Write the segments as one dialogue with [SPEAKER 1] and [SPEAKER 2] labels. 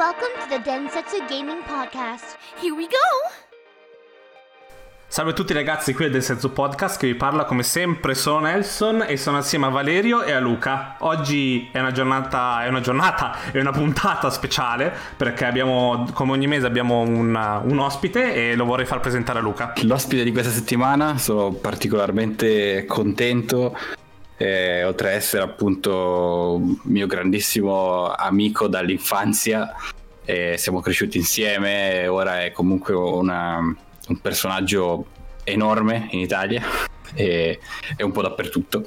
[SPEAKER 1] Welcome to the Densetsu Gaming Podcast. Here we go!
[SPEAKER 2] Salve a tutti ragazzi, qui è del Senso Podcast che vi parla come sempre, sono Nelson e sono assieme a Valerio e a Luca. Oggi è una giornata, è una giornata, è una puntata speciale perché abbiamo, come ogni mese abbiamo un, un ospite e lo vorrei far presentare a Luca.
[SPEAKER 3] L'ospite di questa settimana, sono particolarmente contento eh, oltre ad essere appunto mio grandissimo amico dall'infanzia, eh, siamo cresciuti insieme, ora è comunque una, un personaggio enorme in Italia e è un po' dappertutto.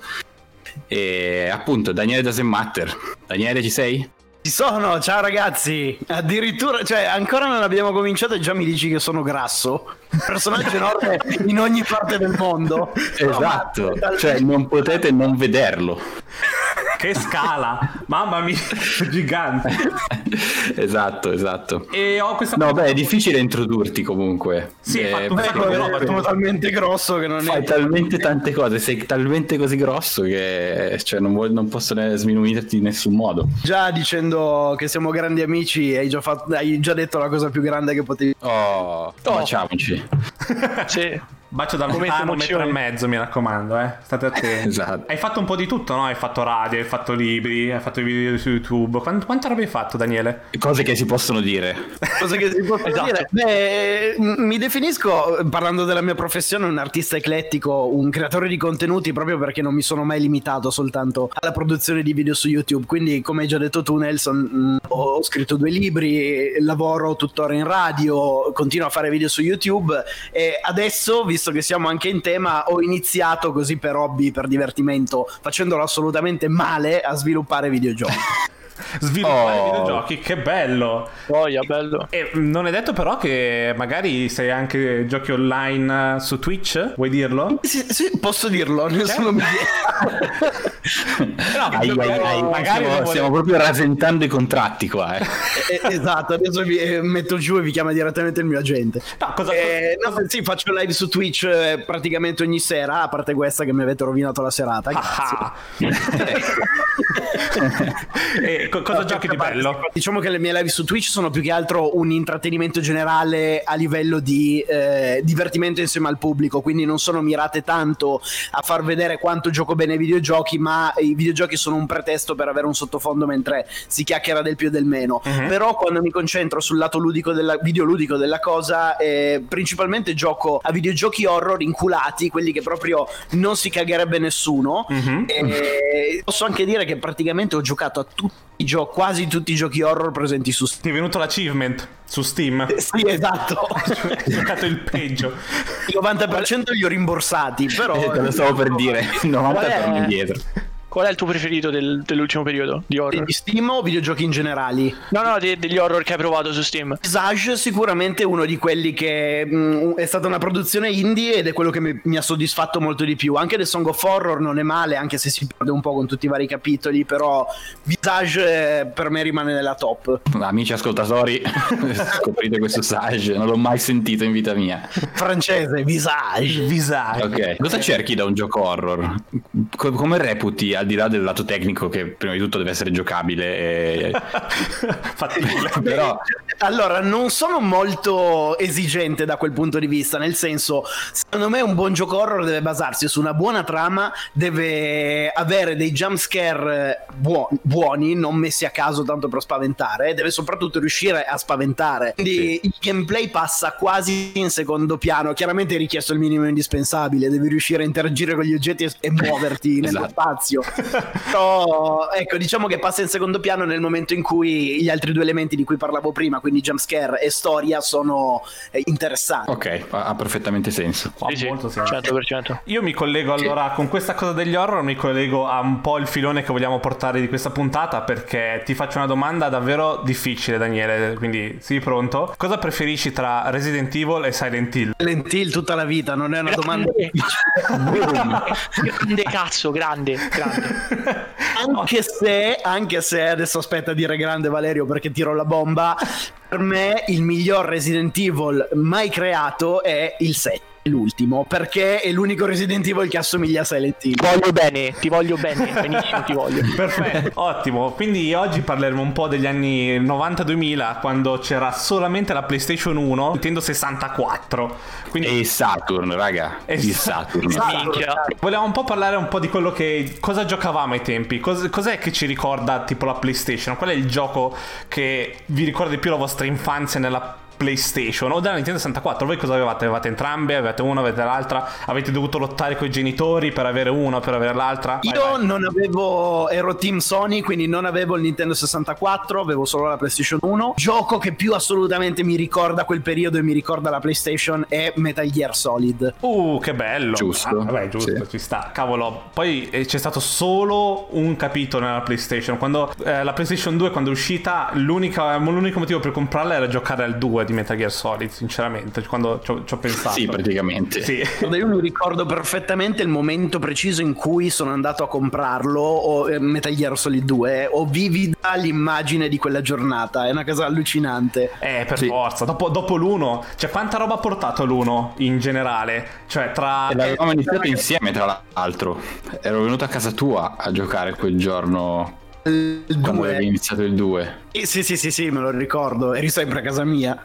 [SPEAKER 3] E appunto Daniele Doesn't Matter. Daniele ci sei?
[SPEAKER 4] Ci sono, ciao ragazzi. Addirittura, cioè, ancora non abbiamo cominciato e già mi dici che sono grasso. Personaggio enorme in ogni parte del mondo.
[SPEAKER 3] Esatto, no, cioè non potete non vederlo.
[SPEAKER 2] Che scala! Mamma mia, gigante.
[SPEAKER 3] esatto, esatto.
[SPEAKER 2] E ho questa
[SPEAKER 3] No, beh, è difficile introdurti comunque.
[SPEAKER 2] Sì,
[SPEAKER 3] eh,
[SPEAKER 2] fatto un sacco di roba.
[SPEAKER 4] Sono talmente grosso che non
[SPEAKER 3] fai
[SPEAKER 4] è
[SPEAKER 3] talmente tante cose, sei talmente così grosso che cioè, non, vuoi, non posso ne sminuirti in nessun modo.
[SPEAKER 4] Già dicendo che siamo grandi amici, hai già, fatto, hai già detto la cosa più grande che potevi.
[SPEAKER 3] Oh, baciamoci.
[SPEAKER 5] Sì.
[SPEAKER 2] Bacio da
[SPEAKER 5] Momento
[SPEAKER 2] lontano, un metro e mezzo, mi raccomando, eh. State attenti.
[SPEAKER 3] Esatto.
[SPEAKER 2] Hai fatto un po' di tutto, no? Hai fatto radio, hai fatto libri, hai fatto i video su YouTube. Quanto, quanta roba hai fatto, Daniele?
[SPEAKER 3] Cose che si possono dire.
[SPEAKER 4] Cosa che si può
[SPEAKER 5] Esatto.
[SPEAKER 4] dire? Beh, mi definisco, parlando della mia professione, un artista eclettico, un creatore di contenuti proprio perché non mi sono mai limitato soltanto alla produzione di video su YouTube. Quindi, come hai già detto tu, Nelson, mh, ho scritto due libri, lavoro tuttora in radio, continuo a fare video su YouTube e adesso, visto che siamo anche in tema, ho iniziato così per hobby, per divertimento, facendolo assolutamente male a sviluppare videogiochi.
[SPEAKER 2] Sviluppare
[SPEAKER 3] Oh.
[SPEAKER 2] videogiochi, che bello!
[SPEAKER 5] Voglia, bello.
[SPEAKER 2] E mm, non è detto però che magari sei anche giochi online eh, su Twitch? Vuoi dirlo?
[SPEAKER 4] sì, sì, posso dirlo, nessuno mi
[SPEAKER 2] No,
[SPEAKER 3] Ai, ai, ai,
[SPEAKER 2] magari
[SPEAKER 3] stiamo, stiamo proprio rasentando i contratti qua. Eh.
[SPEAKER 4] Eh, esatto, adesso vi eh, metto giù e vi chiama direttamente il mio agente.
[SPEAKER 2] No, cosa-
[SPEAKER 4] Eh, no, sì, faccio live su Twitch eh, praticamente ogni sera, a parte questa che mi avete rovinato la serata. Grazie.
[SPEAKER 2] Ah. e co- cosa giochi di bello?
[SPEAKER 4] Diciamo che le mie live su Twitch sono più che altro un intrattenimento generale a livello di eh, divertimento insieme al pubblico, quindi non sono mirate tanto a far vedere quanto gioco bene ai videogiochi, ma i videogiochi sono un pretesto per avere un sottofondo mentre si chiacchiera del più e del meno.
[SPEAKER 2] Mhm.
[SPEAKER 4] Però quando mi concentro sul lato ludico della, videoludico della cosa, eh, principalmente gioco a videogiochi horror inculati, quelli che proprio non si cagherebbe nessuno.
[SPEAKER 2] Mhm.
[SPEAKER 4] E posso anche dire che praticamente ho giocato a tutti i giochi, quasi tutti i giochi horror presenti su Steam.
[SPEAKER 2] Ti è venuto l'achievement su Steam?
[SPEAKER 4] Sì, esatto.
[SPEAKER 2] Hai giocato il peggio.
[SPEAKER 4] Il 90% li ho rimborsati, però
[SPEAKER 3] Eh, te lo stavo per dire, 90
[SPEAKER 5] è?
[SPEAKER 3] torni indietro.
[SPEAKER 5] Qual è il tuo preferito del- dell'ultimo periodo di horror?
[SPEAKER 4] di Steam o videogiochi in generali?
[SPEAKER 5] No, no, de- degli horror che hai provato su Steam.
[SPEAKER 4] Visage sicuramente è uno di quelli che mh, è stata una produzione indie ed è quello che mi, mi ha soddisfatto molto di più. Anche The Song of Horror non è male, anche se si perde un po' con tutti i vari capitoli, però Visage eh, per me rimane nella top.
[SPEAKER 3] Amici ascoltatori, scoprite questo Sage, non l'ho mai sentito in vita mia.
[SPEAKER 4] Francese, Visage.
[SPEAKER 2] Visage.
[SPEAKER 3] Ok, cosa cerchi da un gioco horror? Co- come reputi, al di là del lato tecnico, che prima di tutto deve essere giocabile, e...
[SPEAKER 2] Fattibile.
[SPEAKER 3] però
[SPEAKER 4] Allora, non sono molto esigente da quel punto di vista, nel senso, secondo me un buon gioco horror deve basarsi su una buona trama, deve avere dei jumpscare buo- buoni, non messi a caso tanto per spaventare, e deve soprattutto riuscire a spaventare. Quindi il gameplay passa quasi in secondo piano, chiaramente è richiesto il minimo indispensabile, devi riuscire a interagire con gli oggetti e, e muoverti nello
[SPEAKER 3] Esatto.
[SPEAKER 4] spazio. Però, ecco, diciamo che passa in secondo piano nel momento in cui gli altri due elementi di cui parlavo prima, quindi jumpscare e storia, sono eh, interessanti.
[SPEAKER 3] ok, ha, perfettamente senso.
[SPEAKER 2] Ha
[SPEAKER 5] Sì, sì,
[SPEAKER 2] molto senso.
[SPEAKER 5] 100%.
[SPEAKER 2] Io mi collego allora con questa cosa degli horror, mi collego a un po' il filone che vogliamo portare di questa puntata perché ti faccio una domanda davvero difficile Daniele, quindi sii pronto. Cosa preferisci tra Resident Evil e Silent Hill?
[SPEAKER 4] Silent Hill tutta la vita, non è una domanda
[SPEAKER 5] Grande, grande cazzo, grande, grande.
[SPEAKER 4] Anche se, anche se adesso aspetta a dire grande Valerio perché tiro la bomba, per me il miglior Resident Evil mai creato è il 7. L'ultimo, perché è l'unico Resident Evil che assomiglia a Silent Hill.
[SPEAKER 5] Ti voglio bene, ti voglio bene, benissimo ti voglio.
[SPEAKER 2] Perfetto, ottimo. Quindi oggi parleremo un po' degli anni 90-2000 quando c'era solamente la PlayStation 1, Nintendo 64. Quindi
[SPEAKER 3] E il Saturn, raga.
[SPEAKER 2] E
[SPEAKER 3] il Saturn.
[SPEAKER 5] Minchia.
[SPEAKER 2] Volevamo un po' parlare un po' di quello che. cosa giocavamo ai tempi. Cos- cos'è che ci ricorda tipo la PlayStation? Qual è il gioco che vi ricorda di più la vostra infanzia nella PlayStation o della Nintendo 64? Voi cosa avevate? Avevate entrambe? Avete una, avete l'altra? Avete dovuto lottare con i genitori per avere una, per avere l'altra? Vai,
[SPEAKER 4] Io
[SPEAKER 2] vai.
[SPEAKER 4] non avevo, ero team Sony, quindi non avevo il Nintendo 64, avevo solo la PlayStation 1. Gioco che più assolutamente mi ricorda quel periodo e mi ricorda la PlayStation è Metal Gear Solid.
[SPEAKER 2] Uh, che bello.
[SPEAKER 3] Giusto.
[SPEAKER 2] Ah, vabbè, giusto,
[SPEAKER 3] Sì.
[SPEAKER 2] ci sta. Cavolo. Poi eh, c'è stato solo un capitolo nella PlayStation. Quando eh, la PlayStation 2, quando è uscita, l'unica- l'unico motivo per comprarla era giocare al 2 di Metal Gear Solid, sinceramente. Quando ci ho, ci ho pensato.
[SPEAKER 3] Sì, praticamente.
[SPEAKER 2] Sì.
[SPEAKER 4] Io mi ricordo perfettamente il momento preciso in cui sono andato a comprarlo, o, eh, Metal Gear Solid 2. Ho vivida l'immagine di quella giornata, è una cosa allucinante.
[SPEAKER 2] Eh, per
[SPEAKER 3] Sì.
[SPEAKER 2] forza. Dopo, dopo l'uno, cioè, quanta roba ha portato l'uno in generale? Cioè, tra.
[SPEAKER 3] E l'avevamo iniziato insieme, tra l'altro. Ero venuto a casa tua a giocare quel giorno
[SPEAKER 4] Il
[SPEAKER 3] quando
[SPEAKER 4] 2.
[SPEAKER 3] avevi iniziato il 2.
[SPEAKER 4] Eh, Sì, sì, sì, sì, me lo ricordo. Eri sempre a casa mia.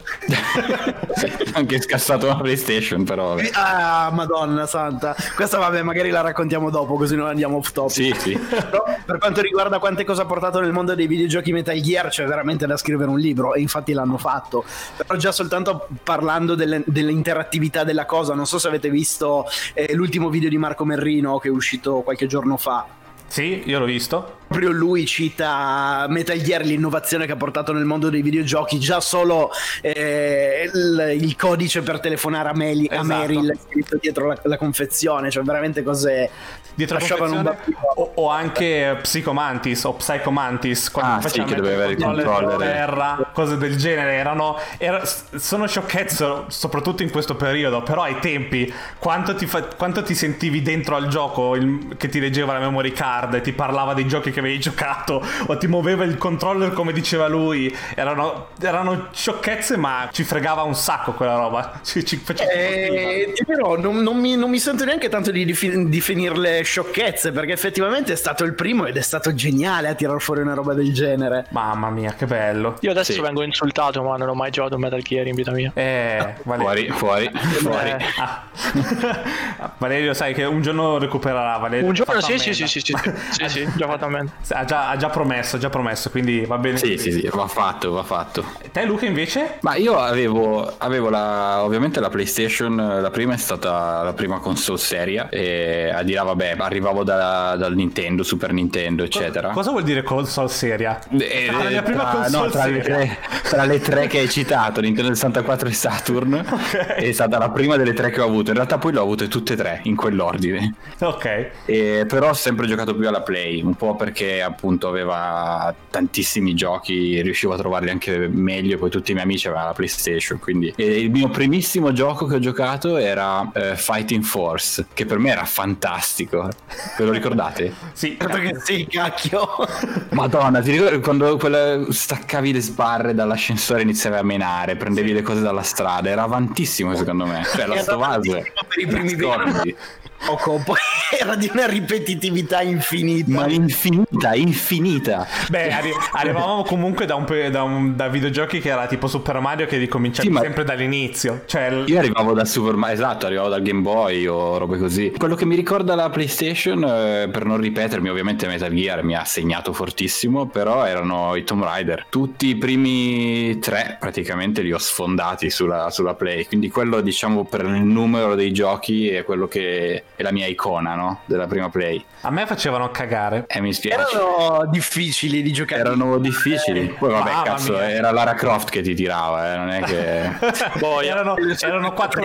[SPEAKER 3] Sì, anche scassato una PlayStation, però. vabbè.
[SPEAKER 4] Ah, madonna santa. Questa vabbè, magari la raccontiamo dopo così non andiamo off topic.
[SPEAKER 3] Sì, sì.
[SPEAKER 4] Però, per quanto riguarda quante cose ha portato nel mondo dei videogiochi Metal Gear, c'è veramente da scrivere un libro e infatti l'hanno fatto. Però già soltanto parlando delle- dell'interattività della cosa, non so se avete visto eh, l'ultimo video di Marco Merrino che è uscito qualche giorno fa.
[SPEAKER 2] Sì, io l'ho visto.
[SPEAKER 4] Proprio lui cita Metal Gear, l'innovazione che ha portato nel mondo dei videogiochi, già solo eh, il, il codice per telefonare a, Meli- a
[SPEAKER 2] Esatto.
[SPEAKER 4] Meryl scritto dietro la, la confezione, cioè veramente cose
[SPEAKER 2] Dietro la
[SPEAKER 4] lasciavano un
[SPEAKER 2] o, o anche Psychomantis o Psychomantis quando
[SPEAKER 3] Ah, sì, che doveva avere il controller.
[SPEAKER 2] terra, cose del genere erano era- sono sciocchezze soprattutto in questo periodo però ai tempi quanto ti, fa- quanto ti sentivi dentro al gioco il- che ti leggeva la memory card e ti parlava dei giochi che avevi giocato o ti muoveva il controller come diceva lui erano, erano sciocchezze ma ci fregava un sacco quella roba ci, ci faceva
[SPEAKER 4] Eh, dirò, non, non mi, non mi sento neanche tanto di definirle sciocchezze perché effettivamente è stato il primo ed è stato geniale a tirar fuori una roba del genere.
[SPEAKER 2] mamma mia che bello
[SPEAKER 5] Io adesso
[SPEAKER 3] Sì.
[SPEAKER 5] vengo insultato, ma non ho mai giocato a Metal Gear in vita mia.
[SPEAKER 2] eh, Valerio.
[SPEAKER 3] Fuori, fuori, fuori.
[SPEAKER 5] Eh,
[SPEAKER 2] Ah. Valerio, sai che un giorno recupererà. Valerio.
[SPEAKER 5] un giorno sì, sì, sì, sì, sì, sì, sì, già fatto ammenda.
[SPEAKER 2] Ha già, ha già promesso, ha già promesso, quindi va bene.
[SPEAKER 3] Sì, sì, sì, va fatto, va fatto.
[SPEAKER 2] Te, Luca, invece?
[SPEAKER 3] Ma io avevo, avevo la, ovviamente la PlayStation, la prima è stata la prima console seria e a di là vabbè arrivavo da- dal Nintendo, Super Nintendo eccetera.
[SPEAKER 2] Cosa vuol dire console seria?
[SPEAKER 3] Eh,
[SPEAKER 2] Tra la mia prima
[SPEAKER 3] tra-
[SPEAKER 2] console
[SPEAKER 3] no, tra, le
[SPEAKER 2] seria.
[SPEAKER 3] tre, tra le tre che hai citato, Nintendo 64 e Saturn, è stata la prima delle tre che ho avuto. In realtà poi le ho avute tutte e tre in quell'ordine.
[SPEAKER 2] Ok.
[SPEAKER 3] E però ho sempre giocato più alla Play, un po' perché appunto aveva tantissimi giochi, riuscivo a trovarli anche meglio, poi tutti i miei amici avevano la PlayStation, quindi e il mio primissimo gioco che ho giocato era eh, Fighting Force, che per me era fantastico. Ve lo ricordate?
[SPEAKER 2] Sì.
[SPEAKER 4] Che sì, cacchio.
[SPEAKER 3] Madonna, ti ricordi quando quella- staccavi le sbarre dall'ascensore iniziavi a menare, prendevi le cose dalla strada, era avantissimo secondo me. Cioè la stovase.
[SPEAKER 4] tantissimo per i primi
[SPEAKER 3] Scordi.
[SPEAKER 4] Poco, poi era di una ripetitività infinita.
[SPEAKER 3] Ma infinita, infinita.
[SPEAKER 2] Beh, arri- arrivavamo comunque da, un, pe- da, un- da videogiochi che era tipo Super Mario che ricominciavi
[SPEAKER 3] Sì, ma-
[SPEAKER 2] sempre dall'inizio. Cioè, il-
[SPEAKER 3] Io arrivavo dal Super Mario, esatto, arrivavo dal Game Boy o robe così. Quello che mi ricorda la PlayStation, eh, per non ripetermi, ovviamente Metal Gear mi ha segnato fortissimo, però erano i Tomb Raider. Tutti i primi tre praticamente li ho sfondati sulla, sulla Play, quindi quello diciamo per il numero dei giochi è quello che è la mia icona, no? Della prima Play.
[SPEAKER 2] a me facevano cagare.
[SPEAKER 3] E mi spiace.
[SPEAKER 4] Erano difficili di giocare.
[SPEAKER 3] Erano difficili. Poi vabbè,
[SPEAKER 2] Mamma
[SPEAKER 3] cazzo,
[SPEAKER 2] mia.
[SPEAKER 3] era Lara Croft che ti tirava, eh, non è che...
[SPEAKER 5] Boia.
[SPEAKER 2] erano, erano quattro,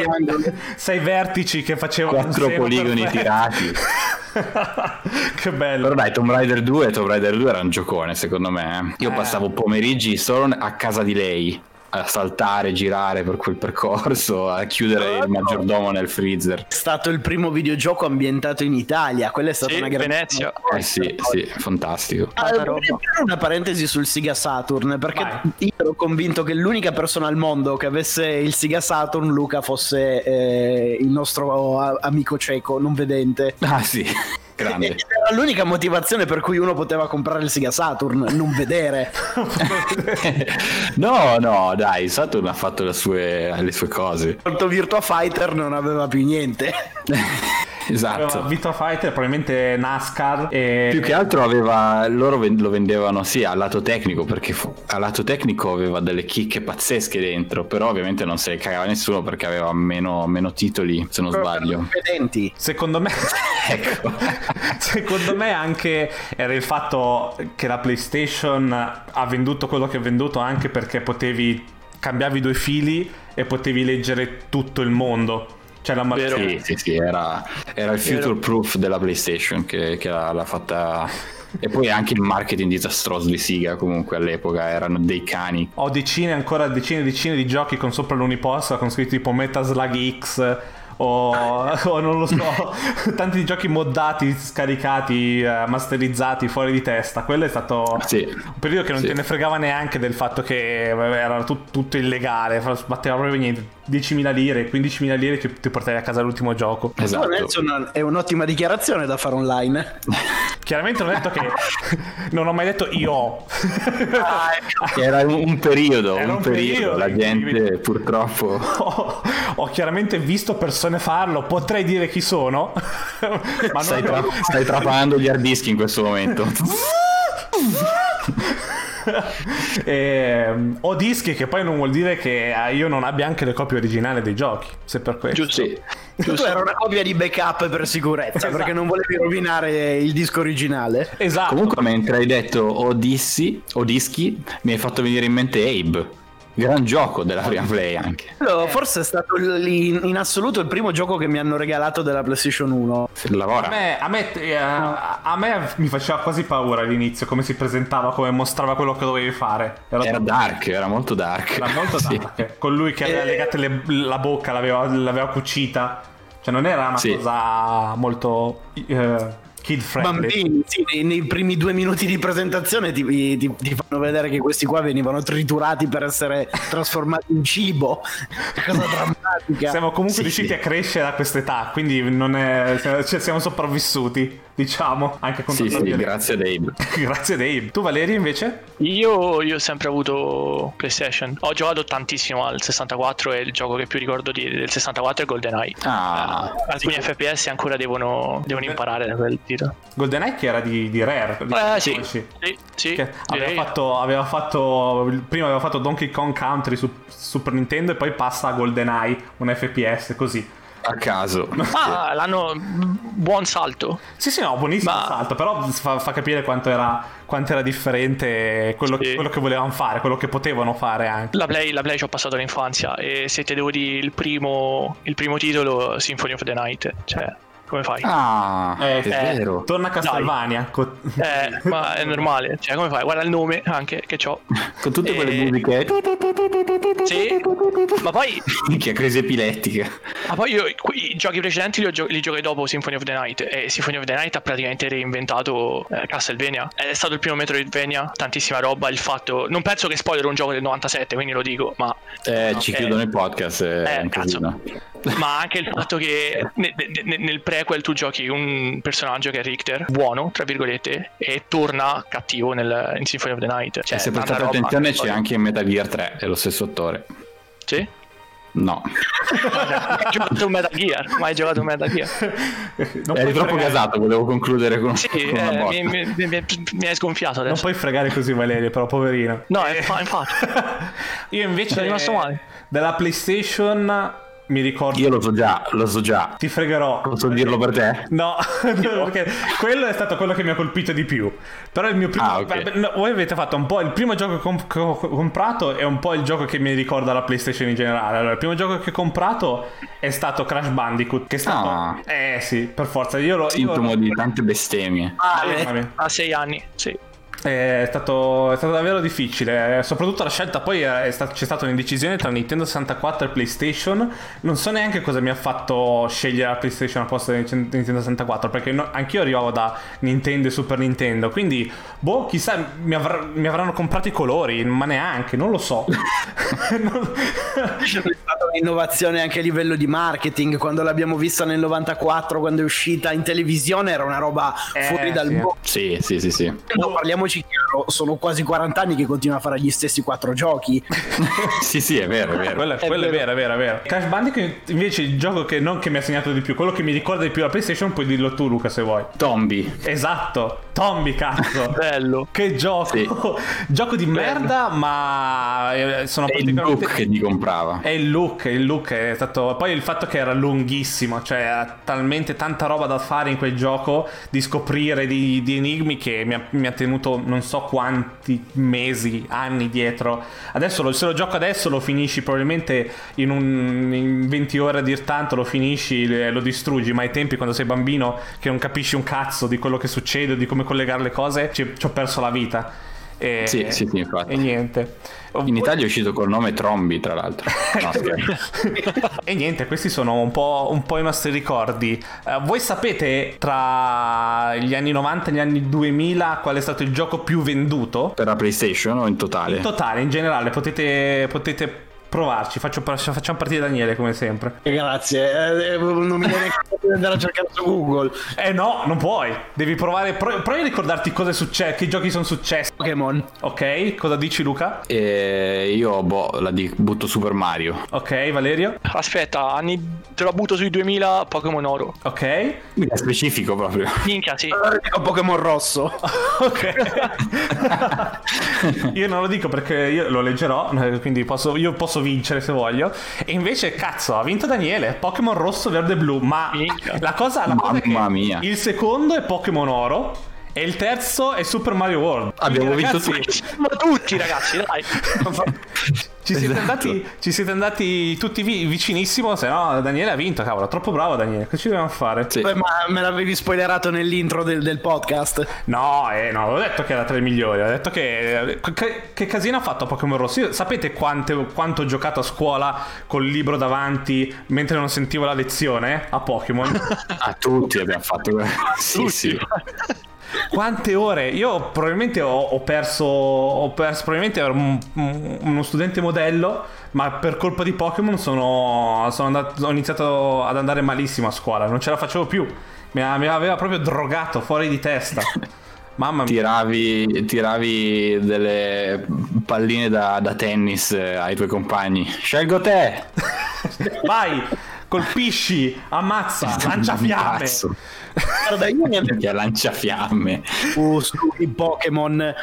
[SPEAKER 2] sei vertici che facevano
[SPEAKER 3] Quattro poligoni tirati.
[SPEAKER 2] che bello.
[SPEAKER 3] Però dai, Tomb Raider 2 Tomb Raider 2 era un giocone secondo me. eh. Io
[SPEAKER 2] Eh.
[SPEAKER 3] passavo pomeriggi solo a casa di lei a saltare, girare per quel percorso, a chiudere il maggiordomo nel freezer.
[SPEAKER 4] È stato il primo videogioco ambientato in Italia, quella è stata
[SPEAKER 5] Sì,
[SPEAKER 4] una grande
[SPEAKER 5] Venezia.
[SPEAKER 3] Eh sì, sì, fantastico.
[SPEAKER 4] Ah, aprire una parentesi sul Sega Saturn perché
[SPEAKER 2] Vai.
[SPEAKER 4] io ero convinto che l'unica persona al mondo che avesse il Sega Saturn Luca fosse eh, il nostro amico cieco non vedente
[SPEAKER 3] Ah sì, grande.
[SPEAKER 4] Era l'unica motivazione per cui uno poteva comprare il Sega Saturn non vedere
[SPEAKER 3] no, no, dai, Saturn ha fatto le sue, le sue cose.
[SPEAKER 4] Molto Virtua Fighter non aveva più niente
[SPEAKER 3] esatto.
[SPEAKER 2] Virtua Fighter, probabilmente NASCAR e...
[SPEAKER 3] Più che altro aveva, loro lo vendevano sì al lato tecnico perché fu- al lato tecnico aveva delle chicche pazzesche dentro, però ovviamente non se le cagava nessuno perché aveva meno, meno titoli se non sbaglio.
[SPEAKER 4] vedenti
[SPEAKER 2] Secondo me,
[SPEAKER 3] Ecco.
[SPEAKER 2] secondo me anche era il fatto che la PlayStation ha venduto quello che ha venduto anche perché potevi cambiavi due fili e potevi leggere tutto il mondo. Cioè la
[SPEAKER 5] Vero.
[SPEAKER 3] Sì, sì, sì, era, era il future proof della PlayStation che, che l'ha, l'ha fatta. E poi anche il marketing disastroso di Siga comunque all'epoca erano dei cani.
[SPEAKER 2] Ho decine, ancora decine e decine di giochi con sopra l'uniposta con scritto tipo Metal Slug X o, o non lo so, tanti giochi moddati, scaricati, eh, masterizzati, fuori di testa. Quello è stato
[SPEAKER 3] Sì.
[SPEAKER 2] un periodo che non
[SPEAKER 3] Sì.
[SPEAKER 2] te ne fregava neanche del fatto che vabbè, era tut- tutto illegale, batteva proprio niente. 10.000 lire, 15.000 lire che ti portavi a casa l'ultimo gioco.
[SPEAKER 3] Esatto.
[SPEAKER 4] Nelson è un'ottima dichiarazione da fare online
[SPEAKER 2] Chiaramente ho detto che non ho mai detto io ho.
[SPEAKER 3] Era un, periodo,
[SPEAKER 2] Era
[SPEAKER 3] un,
[SPEAKER 2] un
[SPEAKER 3] periodo.
[SPEAKER 2] periodo
[SPEAKER 3] La gente purtroppo.
[SPEAKER 2] ho, ho chiaramente visto persone farlo, potrei dire chi sono, ma
[SPEAKER 3] Stai,
[SPEAKER 2] non...
[SPEAKER 3] tra- stai trapanando gli hard disk in questo momento.
[SPEAKER 2] Ehm, ho dischi che poi non vuol dire che eh, io non abbia anche le copie originali dei giochi, se per questo.
[SPEAKER 5] Giusto.
[SPEAKER 3] Sì.
[SPEAKER 4] tu era una copia di backup per sicurezza
[SPEAKER 2] Esatto.
[SPEAKER 4] perché non volevi rovinare il disco originale
[SPEAKER 2] Esatto.
[SPEAKER 3] Comunque, mentre hai detto Odissi, Odischi, mi hai fatto venire in mente Abe. Gran gioco della prima play anche.
[SPEAKER 4] Forse è stato in, assoluto il primo gioco che mi hanno regalato della PlayStation 1
[SPEAKER 3] Se
[SPEAKER 2] A
[SPEAKER 3] lavora.
[SPEAKER 2] me, a, me, eh, a me mi faceva quasi paura all'inizio come si presentava, come mostrava quello che dovevi fare. Era,
[SPEAKER 3] Era dark, era molto dark.
[SPEAKER 2] era molto
[SPEAKER 3] Sì.
[SPEAKER 2] dark. Con lui che aveva
[SPEAKER 4] Eh.
[SPEAKER 2] legato le- la bocca, l'aveva, l'aveva cucita. Cioè non era una
[SPEAKER 3] Sì.
[SPEAKER 2] cosa molto eh, kid friendly.
[SPEAKER 4] bambini sì, nei, nei primi due minuti di presentazione ti, ti- ti fanno vedere che questi qua venivano triturati per essere trasformati in cibo cosa drammatica
[SPEAKER 2] Siamo comunque
[SPEAKER 3] Sì,
[SPEAKER 2] riusciti
[SPEAKER 3] sì.
[SPEAKER 2] a crescere a quest'età, quindi non è, cioè, siamo sopravvissuti, diciamo, anche con
[SPEAKER 3] Sì, sì,
[SPEAKER 2] violenza.
[SPEAKER 3] grazie ad Abe.
[SPEAKER 2] Grazie Dave. Tu Valerio invece?
[SPEAKER 5] Io, io ho sempre avuto PlayStation. Ho giocato tantissimo al 64 e il gioco che più ricordo di- del 64 è GoldenEye.
[SPEAKER 3] Ah,
[SPEAKER 5] Alcuni FPS ancora devono, devono imparare da quel titolo.
[SPEAKER 2] GoldenEye che era di, di Rare.
[SPEAKER 5] Eh, sì,
[SPEAKER 2] sì.
[SPEAKER 5] sì,
[SPEAKER 2] aveva fatto, aveva fatto prima aveva fatto Donkey Kong Country su Super Nintendo e poi passa a GoldenEye, un FPS così.
[SPEAKER 3] a caso.
[SPEAKER 5] Ah, l'hanno. Buon salto.
[SPEAKER 2] Sì, sì, no, buonissimo
[SPEAKER 5] Ma-
[SPEAKER 2] salto, però fa, fa capire quanto era, quanto era differente quello,
[SPEAKER 5] Sì.
[SPEAKER 2] quello che volevano fare, quello che potevano fare anche.
[SPEAKER 5] La Play, la Play ci ho passato l'infanzia. E se te devo dire il primo, il primo titolo, Symphony of the Night. Cioè, come fai?
[SPEAKER 3] Ah,
[SPEAKER 2] Eh,
[SPEAKER 3] è
[SPEAKER 5] eh,
[SPEAKER 3] vero.
[SPEAKER 2] Torna a Castlevania. co-
[SPEAKER 5] Eh, ma è normale. Cioè, come fai? Guarda il nome anche che ho.
[SPEAKER 3] Con tutte quelle
[SPEAKER 5] eh,
[SPEAKER 3] musiche.
[SPEAKER 5] Sì. Ma poi,
[SPEAKER 3] Che crisi epilettica.
[SPEAKER 5] ma poi io i, giochi precedenti li, gio- li giocai dopo Symphony of the Night. E Symphony of the Night ha praticamente reinventato eh, Castlevania. È stato il primo Metroidvania, tantissima roba. Il fatto. Non penso che spoiler un gioco del 97, quindi lo dico, ma
[SPEAKER 3] Eh, ci
[SPEAKER 5] Ok.
[SPEAKER 3] chiudono il podcast. È
[SPEAKER 5] Eh,
[SPEAKER 3] un
[SPEAKER 5] cazzo. ma anche il fatto che ne- ne- nel prequel tu giochi un personaggio che è Richter, buono, tra virgolette, e torna cattivo nel, in Symphony of the Night. Cioè,
[SPEAKER 3] E se prestate attenzione c'è anche in Metal Gear 3, è lo stesso attore.
[SPEAKER 5] Sì?
[SPEAKER 3] No,
[SPEAKER 5] Hai giocato un Metal Gear? Ma hai giocato un Metal Gear?
[SPEAKER 2] Non
[SPEAKER 3] eri troppo
[SPEAKER 2] fregare-
[SPEAKER 3] gasato, volevo concludere con,
[SPEAKER 5] Sì,
[SPEAKER 3] con una
[SPEAKER 5] eh, mi, mi- mi- mi hai sgonfiato
[SPEAKER 2] Non
[SPEAKER 5] adesso.
[SPEAKER 2] puoi fregare così Valerio, però poverino.
[SPEAKER 5] No, fa- infatti.
[SPEAKER 2] Io invece
[SPEAKER 5] Sono rimasto male.
[SPEAKER 2] della PlayStation mi ricordo
[SPEAKER 3] Io lo so già, lo so già.
[SPEAKER 2] ti fregherò.
[SPEAKER 3] Posso dirlo per te?
[SPEAKER 2] No, perché quello è stato quello che mi ha colpito di più. Però il mio primo.
[SPEAKER 3] Ah, ok.
[SPEAKER 2] vabbè, no, voi avete fatto un po'. Il primo gioco che, com- che ho comprato è un po' il gioco che mi ricorda la PlayStation in generale. Allora, il primo gioco che ho comprato è stato Crash Bandicoot. Che è stato.
[SPEAKER 3] Ah.
[SPEAKER 2] Eh sì, per forza. Io lo. Io
[SPEAKER 3] Sintomo
[SPEAKER 2] lo-
[SPEAKER 3] di tante bestemmie.
[SPEAKER 5] Ah,
[SPEAKER 2] mamma mia.
[SPEAKER 5] a sei anni, sì.
[SPEAKER 2] È stato, è stato davvero difficile, eh, soprattutto la scelta poi è sta- c'è stata un'indecisione tra Nintendo 64 e PlayStation. Non so neanche cosa mi ha fatto scegliere la PlayStation al posto di Nintendo 64, perché no- anch'io arrivavo da Nintendo e Super Nintendo, quindi boh, chissà mi, avr- mi avranno comprato i colori, ma neanche, non lo so.
[SPEAKER 4] Non- C'è stata un'innovazione anche a livello di marketing, quando l'abbiamo vista nel 94, quando è uscita in televisione era una roba
[SPEAKER 2] Eh,
[SPEAKER 4] fuori dal
[SPEAKER 2] sì.
[SPEAKER 4] mondo.
[SPEAKER 3] Sì, sì, sì, sì.
[SPEAKER 4] No, parliamoci chiaro, sono quasi 40 anni che continua a fare gli stessi quattro giochi.
[SPEAKER 3] sì, sì, è vero, è vero.
[SPEAKER 2] Quello,
[SPEAKER 4] È
[SPEAKER 2] quello è
[SPEAKER 4] vero.
[SPEAKER 2] vero, è vero, è vero. Crash Bandicoot invece il gioco che non che mi ha segnato di più, quello che mi ricorda di più la PlayStation, puoi dirlo tu Luca se vuoi.
[SPEAKER 3] Tombi.
[SPEAKER 2] Esatto, Tombi cazzo.
[SPEAKER 5] Bello.
[SPEAKER 2] Che gioco!
[SPEAKER 3] Sì.
[SPEAKER 2] gioco di merda, ma eh, sono
[SPEAKER 3] È il
[SPEAKER 2] praticamente.
[SPEAKER 3] book che ti comprava.
[SPEAKER 2] È il look, il look è stato. Poi il fatto che era lunghissimo, cioè ha talmente tanta roba da fare in quel gioco, di scoprire di, di enigmi che mi ha, mi ha tenuto non so quanti mesi, anni dietro. Adesso lo- se lo gioco adesso lo finisci probabilmente in, un, in 20 ore a dir tanto, lo finisci e lo distruggi, ma ai tempi quando sei bambino che non capisci un cazzo di quello che succede, di come collegare le cose, ci, ci ho perso la vita. E,
[SPEAKER 3] Sì, sì, sì, infatti.
[SPEAKER 2] E niente.
[SPEAKER 3] In Italia è uscito col nome Trombi, tra l'altro. No,
[SPEAKER 2] e niente, questi sono un po', un po' i nostri ricordi. Eh, voi sapete tra gli anni 90 e gli anni 2000 qual è stato il gioco più venduto?
[SPEAKER 3] per la PlayStation o in totale?
[SPEAKER 2] In totale, in generale, potete, potete provarci. Faccio, facciamo partire Daniele come sempre.
[SPEAKER 4] Grazie, eh, non mi viene di andare a cercare su Google.
[SPEAKER 2] Eh no, non puoi. Devi provare. pro- provi a ricordarti cosa è successo, che giochi sono successi.
[SPEAKER 4] Pokémon.
[SPEAKER 2] Ok, cosa dici Luca?
[SPEAKER 3] E io boh, la di- butto Super Mario.
[SPEAKER 2] Ok, Valerio?
[SPEAKER 5] Aspetta, anni te la butto sui 2000 Pokémon Oro.
[SPEAKER 2] Ok.
[SPEAKER 3] È specifico proprio.
[SPEAKER 5] Minchia, sì.
[SPEAKER 4] Allora dico Pokémon rosso.
[SPEAKER 2] Ok. io non lo dico perché io lo leggerò, eh, quindi posso, io posso vincere se voglio. E invece, cazzo, ha vinto Daniele. Pokémon rosso, verde e blu. Ma
[SPEAKER 5] Minchia.
[SPEAKER 2] la cosa, la cosa è che
[SPEAKER 3] Mamma mia.
[SPEAKER 2] il secondo è Pokémon oro. E il terzo è Super Mario World.
[SPEAKER 3] Abbiamo
[SPEAKER 2] Quindi,
[SPEAKER 3] vinto
[SPEAKER 2] ragazzi,
[SPEAKER 5] Ma tutti, ragazzi, dai.
[SPEAKER 2] Ci siete,
[SPEAKER 3] Esatto.
[SPEAKER 2] andati, ci siete andati tutti vi- vicinissimo. Se no, Daniele ha vinto. Cavolo, troppo bravo, Daniele. Che ci dobbiamo fare?
[SPEAKER 3] Sì.
[SPEAKER 4] Beh, ma me l'avevi spoilerato nell'intro del, del podcast.
[SPEAKER 2] No, eh, no, ho detto che era tra i migliori. Ho detto che. Che, che casino ha fatto Pokémon Rosso? Io- sapete quante- quanto ho giocato a scuola col libro davanti mentre non sentivo la lezione a Pokémon?
[SPEAKER 3] A tutti abbiamo fatto. Sì, sì.
[SPEAKER 2] Quante ore? Io probabilmente ho, ho perso. Ho perso. Probabilmente ero un- un- uno studente modello. Ma per colpa di Pokémon sono, sono andato, ho iniziato ad andare malissimo a scuola. Non ce la facevo più. Mi, mi aveva proprio drogato fuori di testa. Mamma mia.
[SPEAKER 3] Tiravi, tiravi delle palline da, da tennis eh, ai tuoi compagni. Scelgo te!
[SPEAKER 2] Vai, colpisci, ammazza, lancia fiamme.
[SPEAKER 4] Guarda, io mi
[SPEAKER 3] Che lanciafiamme.
[SPEAKER 4] su, sui Pokémon.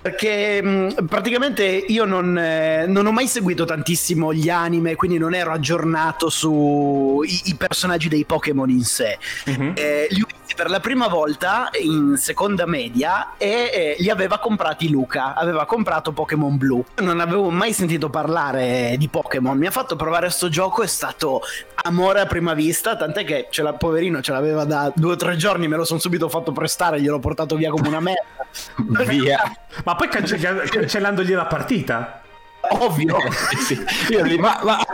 [SPEAKER 4] Perché mh, praticamente io non, eh, non ho mai seguito tantissimo gli anime, quindi non ero aggiornato sui personaggi dei Pokémon in sé.
[SPEAKER 2] Mhm.
[SPEAKER 4] Eh, li ho visti per la prima volta in seconda media e eh, li aveva comprati Luca. Aveva comprato Pokémon Blu. Non avevo mai sentito parlare di Pokémon. Mi ha fatto provare sto gioco, è stato amore a prima vista. Tant'è che ce l'ha, poverino ce l'aveva da due o tre giorni. Me lo sono subito fatto prestare, gliel'ho portato via come una merda.
[SPEAKER 3] Via.
[SPEAKER 2] Ma poi cance- cancellandogli la partita.
[SPEAKER 4] Ovvio.
[SPEAKER 3] Sì. Io lì, ma, ma...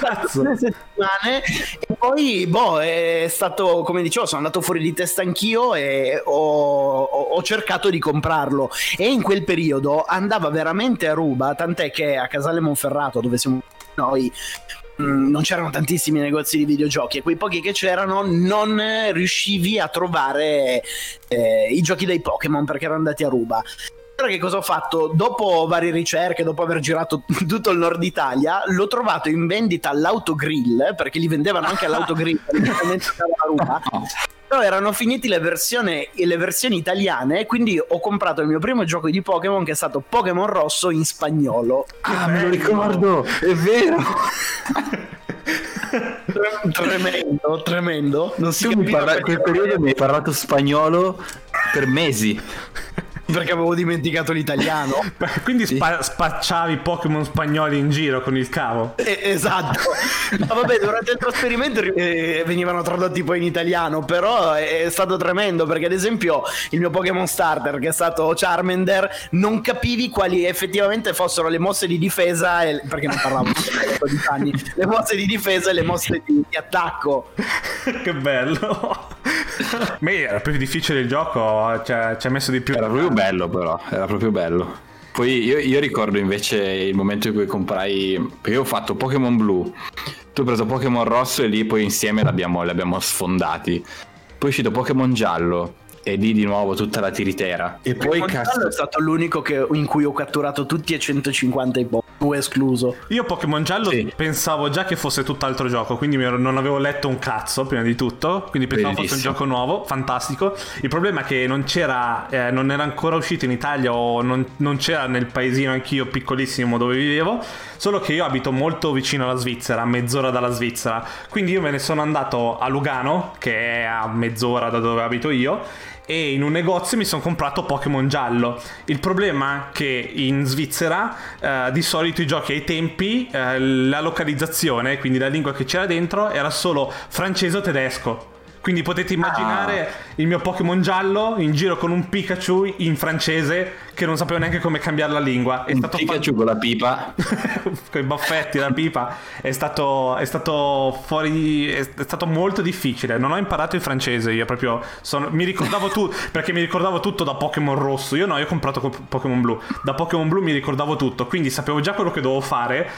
[SPEAKER 2] Cazzo.
[SPEAKER 4] Due settimane e poi boh è stato come dicevo sono andato fuori di testa anch'io e ho, ho- cercato di comprarlo e in quel periodo andava veramente a ruba tant'è che a Casale Monferrato dove siamo noi mh, non c'erano tantissimi negozi di videogiochi e quei pochi che c'erano non riuscivi a trovare eh, i giochi dei Pokémon perché erano andati a ruba che cosa ho fatto? Dopo varie ricerche, dopo aver girato tutto il nord Italia, l'ho trovato in vendita all'autogrill, perché li vendevano anche all'autogrill. Però erano finiti le versioni, le versioni italiane, quindi ho comprato il mio primo gioco di Pokémon che è stato Pokémon Rosso in spagnolo.
[SPEAKER 3] Ah, me lo ricordo, è vero.
[SPEAKER 4] Tre- Tremendo, tremendo. Non si
[SPEAKER 3] Tu mi parla- quel periodo mi hai parlato spagnolo per mesi.
[SPEAKER 4] perché avevo dimenticato l'italiano.
[SPEAKER 2] Quindi spa- spacciavi Pokémon spagnoli in giro con il cavo.
[SPEAKER 4] Eh, esatto. No, vabbè, durante il trasferimento eh, venivano tradotti poi in italiano, però è, stato tremendo perché ad esempio il mio Pokémon starter che è stato Charmander non capivi quali effettivamente fossero le mosse di difesa e, perché non parlavo di anni, le mosse di difesa e le mosse di, di attacco.
[SPEAKER 2] che bello. Ma era più difficile il gioco, cioè, ci ha messo di più.
[SPEAKER 3] Era proprio bello però, era proprio bello. Poi io, io, ricordo invece il momento in cui comprai, perché io ho fatto Pokémon blu, tu hai preso Pokémon rosso e lì poi insieme l'abbiamo, li abbiamo sfondati. Poi è uscito Pokémon giallo e lì di nuovo tutta la tiritera. E poi
[SPEAKER 4] cazzo... è stato l'unico che, in cui ho catturato tutti e 150 i Pokémon, escluso.
[SPEAKER 2] Io Pokémon giallo sì. pensavo già che fosse tutt'altro gioco, quindi non avevo letto un cazzo prima di tutto, quindi pensavo Bellissimo. fosse un gioco nuovo, fantastico. Il problema è che non c'era, eh, non era ancora uscito in Italia o non, non c'era nel paesino anch'io piccolissimo dove vivevo, solo che io abito molto vicino alla Svizzera, a mezz'ora dalla Svizzera, quindi io me ne sono andato a Lugano, che è a mezz'ora da dove abito io, e in un negozio mi sono comprato Pokémon giallo. Il problema è che in Svizzera eh, di solito i giochi ai tempi, eh, la localizzazione, quindi la lingua che c'era dentro, era solo francese o tedesco. Quindi potete immaginare ah. il mio Pokémon giallo in giro con un Pikachu in francese che non sapevo neanche come cambiare la lingua.
[SPEAKER 3] È stato Pikachu fa... con la pipa.
[SPEAKER 2] con i baffetti, la pipa. È stato, è stato fuori. È stato molto difficile. Non ho imparato il francese. Io proprio. Sono... mi ricordavo tu. perché mi ricordavo tutto da Pokémon rosso. Io no, io ho comprato Pokémon blu. Da Pokémon blu mi ricordavo tutto. Quindi sapevo già quello che dovevo fare.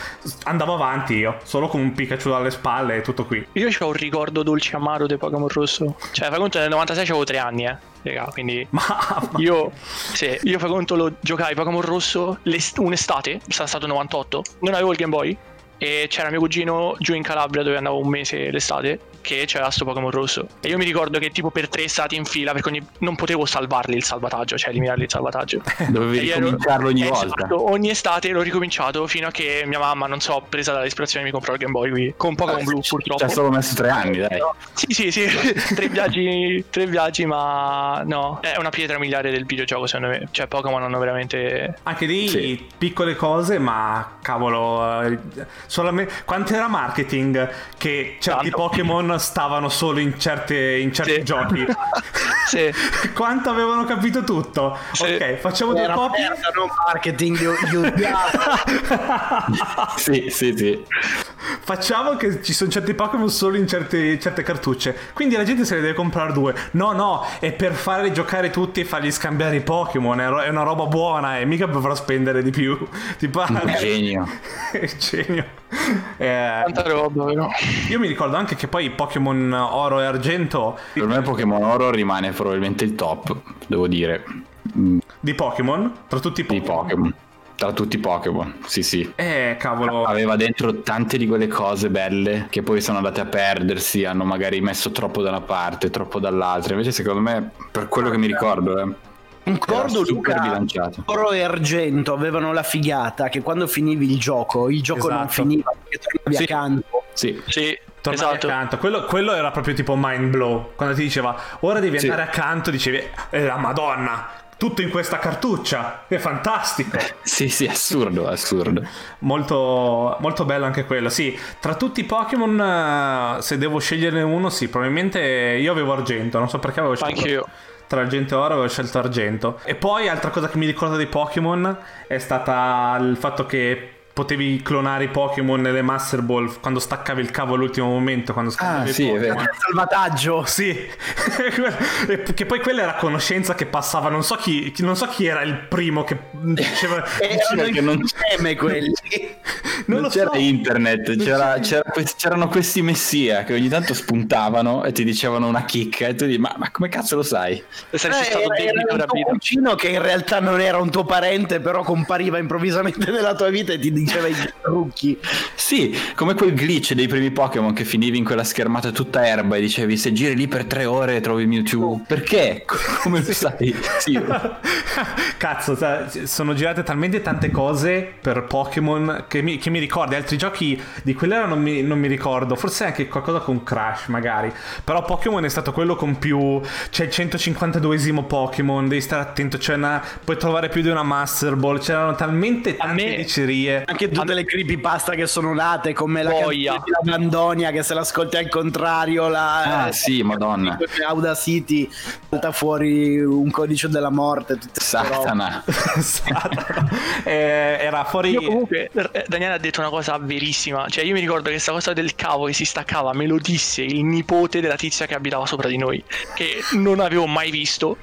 [SPEAKER 2] Andavo avanti io. Solo con un Pikachu dalle spalle e tutto qui.
[SPEAKER 5] Io ho un ricordo dolce amaro di Pokémon rosso. Cioè, fai conto nel 96 avevo 3 anni, eh raga, quindi Mamma. io sì, io fai conto lo giocai Pokémon Rosso un'estate, sarà stato 98, non avevo il Game Boy e c'era mio cugino giù in Calabria dove andavo un mese l'estate che c'era sto Pokémon rosso. E io mi ricordo che tipo per tre stati in fila perché ogni... non potevo salvarli il salvataggio cioè eliminarli il salvataggio.
[SPEAKER 3] Dovevi ricominciarlo ogni
[SPEAKER 5] ero...
[SPEAKER 3] volta.
[SPEAKER 5] esatto, ogni estate l'ho ricominciato fino a che mia mamma non so presa dall'ispirazione mi comprò il Game Boy qui con Pokémon ah, Blu purtroppo.
[SPEAKER 3] ci ha solo messo tre anni dai.
[SPEAKER 5] Sì sì sì tre viaggi tre viaggi ma no. È una pietra miliare del videogioco secondo me. Cioè Pokémon hanno veramente
[SPEAKER 2] anche lì sì. piccole cose ma cavolo eh, solamente quanto era marketing che certi Tanto. Stavano solo in, certe, in certi sì. giochi
[SPEAKER 5] sì.
[SPEAKER 2] quanto avevano capito tutto sì. ok facciamo due copie
[SPEAKER 4] non marketing io, io
[SPEAKER 3] sì sì sì
[SPEAKER 2] facciamo che ci sono certi Pokémon solo in certe, certe, cartucce. Quindi la gente se ne deve comprare due. No, no, è per fare giocare tutti e fargli scambiare i Pokémon. È, una roba buona e mica dovrà spendere di più. Ti pare?
[SPEAKER 3] Genio.
[SPEAKER 2] Genio.
[SPEAKER 5] Eh, roba, vero?
[SPEAKER 2] Io mi ricordo anche che poi Pokémon Oro e Argento.
[SPEAKER 3] Per me Pokémon Oro rimane probabilmente il top, devo dire.
[SPEAKER 2] Di Pokémon? Tra tutti i
[SPEAKER 3] Pokémon. Di Pokémon. Tra tutti i Pokémon, sì sì.
[SPEAKER 2] Eh, cavolo.
[SPEAKER 3] Aveva dentro tante di quelle cose belle che poi sono andate a perdersi, hanno magari messo troppo da una parte, troppo dall'altra. Invece secondo me, per quello che mi ricordo, eh,
[SPEAKER 4] Concordo Luca, bilanciato. oro e argento avevano la figata che quando finivi il gioco, il gioco esatto. non finiva perché tornavi sì. accanto.
[SPEAKER 3] Sì,
[SPEAKER 5] sì.
[SPEAKER 2] Tornavi esatto. accanto, quello, quello, era proprio tipo mind blow. Quando ti diceva ora devi andare sì. accanto, dicevi, eh, la madonna, tutto in questa cartuccia. È fantastico.
[SPEAKER 3] sì, sì, assurdo, assurdo.
[SPEAKER 2] Molto, molto bello anche quello. Sì, tra tutti i Pokémon, eh, se devo sceglierne uno, sì, probabilmente io avevo argento. Non so perché avevo scelto.
[SPEAKER 5] Anche io
[SPEAKER 2] tra argento e oro avevo scelto argento. E poi altra cosa che mi ricordo dei Pokémon è stata il fatto che potevi clonare i Pokémon nelle Master Ball quando staccavi il cavo all'ultimo momento. Quando
[SPEAKER 3] ah, sì,
[SPEAKER 2] è
[SPEAKER 3] vero.
[SPEAKER 4] salvataggio.
[SPEAKER 2] Sì, che poi quella era conoscenza che passava. Non so chi, non so chi era il primo che diceva.
[SPEAKER 4] Erano che non teme quelli.
[SPEAKER 3] Non, non c'era so. internet, c'era, c'era, c'erano questi messia che ogni tanto spuntavano e ti dicevano una chicca. E tu dici, ma, ma come cazzo lo sai?
[SPEAKER 4] Eh, stato era, era un tuo cugino che in realtà non era un tuo parente, però compariva improvvisamente nella tua vita e ti diceva i trucchi.
[SPEAKER 3] Sì, come quel glitch dei primi Pokémon che finivi in quella schermata tutta erba e dicevi se giri lì per tre ore trovi Mewtwo. Perché? Come lo sai? Sì.
[SPEAKER 2] Cazzo, sono girate talmente tante cose per Pokémon che mi, che mi ricordi. Altri giochi di quell'era non mi, non mi, ricordo. Forse anche qualcosa con Crash, magari. Però Pokémon è stato quello con più. C'è il 152esimo Pokémon. Devi stare attento. C'è una. Puoi trovare più di una Master Ball. C'erano talmente tante dicerie.
[SPEAKER 4] Anche tutte le creepypasta che sono nate, come la canzone di Mandonia che se l'ascolti al contrario. La,
[SPEAKER 3] ah, sì, madonna.
[SPEAKER 4] Audacity salta fuori un codice della morte.
[SPEAKER 3] Satana.
[SPEAKER 2] Satana. eh, era fuori.
[SPEAKER 5] Io comunque, eh, Daniele ha detto una cosa verissima. Cioè, io mi ricordo che questa cosa del cavo che si staccava me lo disse il nipote della tizia che abitava sopra di noi, che non avevo mai visto.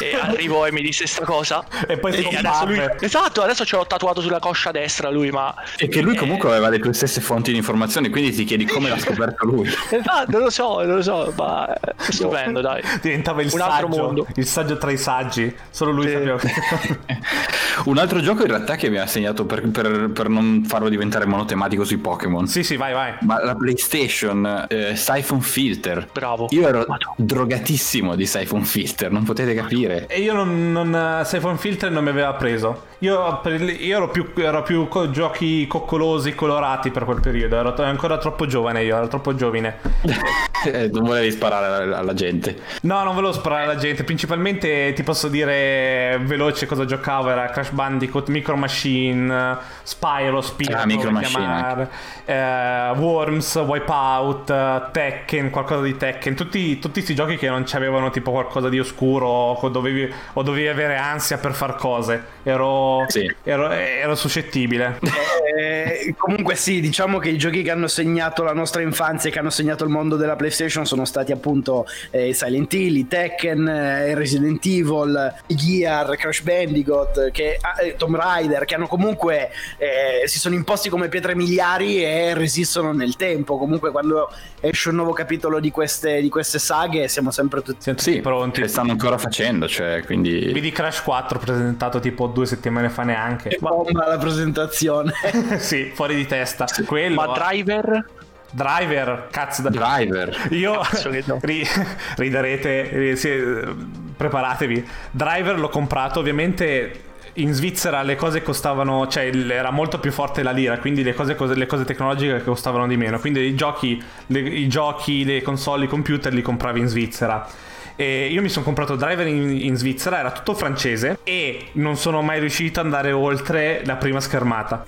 [SPEAKER 5] E arrivò e mi disse questa cosa.
[SPEAKER 2] E poi
[SPEAKER 5] e adesso lui... Esatto, adesso ce l'ho tatuato sulla coscia destra lui, ma.
[SPEAKER 3] E che lui comunque aveva le tue stesse fonti di informazioni, quindi ti chiedi come l'ha scoperto lui.
[SPEAKER 5] esatto, non lo so, non lo so, ma è stupendo, dai.
[SPEAKER 2] Diventava il un saggio, altro mondo. Il saggio tra i saggi. Solo lui sapeva.
[SPEAKER 3] un altro gioco in realtà che mi ha segnato per, per, per non farlo diventare monotematico sui Pokémon.
[SPEAKER 2] Sì, sì, vai, vai.
[SPEAKER 3] Ma la PlayStation, eh, Siphon Filter.
[SPEAKER 5] Bravo.
[SPEAKER 3] Io ero Madonna. drogatissimo di Siphon Filter, non potete capire.
[SPEAKER 2] E io non, non Siphon Filter non mi aveva preso. Io, io ero, più, ero più giochi coccolosi, colorati per quel periodo. Ero ancora troppo giovane io, ero troppo giovine.
[SPEAKER 3] Eh, non volevi sparare alla, gente.
[SPEAKER 2] No, non volevo sparare alla gente. Principalmente ti posso dire veloce cosa giocavo. Era Crash Bandicoot, Micro Machine, Spyro, Spyro.
[SPEAKER 3] Ah, Micro Machine.
[SPEAKER 2] Eh, Worms, Wipeout, Tekken, qualcosa di Tekken. Tutti, tutti questi giochi che non avevano tipo qualcosa di oscuro o dovevi, o dovevi avere ansia per far cose. Ero sì. ero, ero, suscettibile.
[SPEAKER 4] Eh, comunque sì, diciamo che i giochi che hanno segnato la nostra infanzia e che hanno segnato il mondo della PlayStation sono stati appunto eh, Silent Hill, i Tekken, eh, Resident Evil, i Gear, Crash Bandicoot, che, eh, Tomb Raider, che hanno comunque eh, si sono imposti come pietre miliari e resistono nel tempo. Comunque quando esce un nuovo capitolo di queste, di queste saghe siamo sempre tutti,
[SPEAKER 3] sì, pronti. E stanno ancora facendo, cioè, quindi...
[SPEAKER 2] Vedi Crash 4 presentato tipo due settimane ne fa neanche.
[SPEAKER 4] Che bomba la presentazione.
[SPEAKER 2] sì, fuori di testa. Quello,
[SPEAKER 5] Ma Driver?
[SPEAKER 2] Driver, cazzo da
[SPEAKER 3] Driver.
[SPEAKER 2] Io no. ri, riderete, sì, preparatevi. Driver l'ho comprato ovviamente in Svizzera le cose costavano, cioè era molto più forte la lira, quindi le cose, le cose tecnologiche costavano di meno. Quindi i giochi, le, i giochi, le console, i computer li compravi in Svizzera. E io mi sono comprato Driver in, in, Svizzera, era tutto francese e non sono mai riuscito ad andare oltre la prima schermata.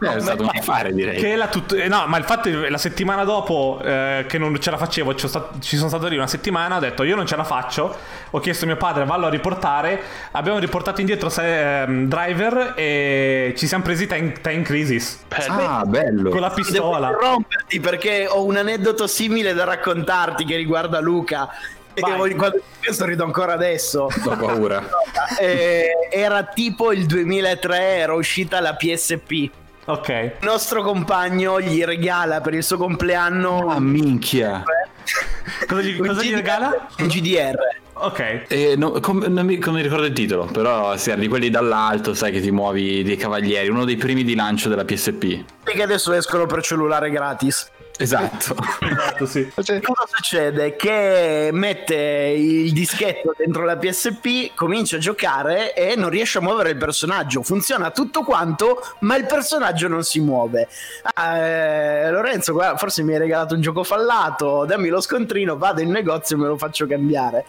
[SPEAKER 3] Eh, è stato un affare direi.
[SPEAKER 2] Che la tut- eh, no, ma il fatto è la settimana dopo eh, che non ce la facevo, ci, stato, ci sono stato lì una settimana, ho detto io non ce la faccio, ho chiesto a mio padre vallo a riportare, abbiamo riportato indietro se, ehm, Driver e ci siamo presi Time, time Crisis.
[SPEAKER 3] Ah, bello.
[SPEAKER 2] Con la pistola.
[SPEAKER 4] Devo romperti perché ho un aneddoto simile da raccontarti che riguarda Luca e quando questo rido ancora adesso.
[SPEAKER 3] Ho paura.
[SPEAKER 4] eh, era tipo il 2003, era uscita la PSP.
[SPEAKER 2] Ok. Il
[SPEAKER 4] nostro compagno gli regala per il suo compleanno.
[SPEAKER 3] Ah, minchia.
[SPEAKER 2] cosa gli, cosa gli regala?
[SPEAKER 4] Un GDR.
[SPEAKER 2] Ok.
[SPEAKER 3] Eh, no, com- non, mi, non, mi, ricordo il titolo, però si era di quelli dall'alto, sai che ti muovi dei cavalieri, uno dei primi di lancio della PSP.
[SPEAKER 4] E che adesso escono per cellulare gratis.
[SPEAKER 3] Esatto.
[SPEAKER 2] esatto sì.
[SPEAKER 4] Cioè, cosa succede? Che mette il dischetto dentro la PSP, comincia a giocare e non riesce a muovere il personaggio. Funziona tutto quanto, ma il personaggio non si muove. Ah, eh, Lorenzo, guarda, forse mi hai regalato un gioco fallato, dammi lo scontrino, vado in negozio e me lo faccio cambiare.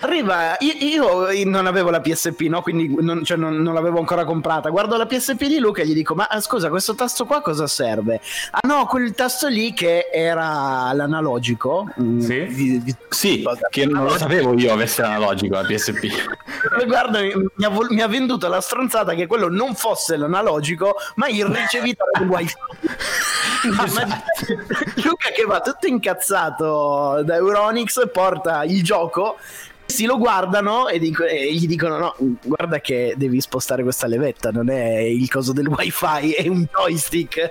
[SPEAKER 4] Arriva, io, io, non avevo la PSP, no? quindi non, cioè non, non, l'avevo ancora comprata. Guardo la PSP di Luca e gli dico: Ma scusa, questo tasto qua cosa serve? Ah, no, quel tasto lì che era l'analogico.
[SPEAKER 2] Mm, sì,
[SPEAKER 3] di, di, sì che non lo sapevo io avesse l'analogico la PSP.
[SPEAKER 4] Guarda, mi ha, mi ha, venduto la stronzata che quello non fosse l'analogico, ma il ricevitore del wifi. esatto. Luca che va tutto incazzato da Euronix porta il gioco si lo guardano e, dico, e, gli dicono: No, guarda che devi spostare questa levetta, non è il coso del wifi, è un joystick.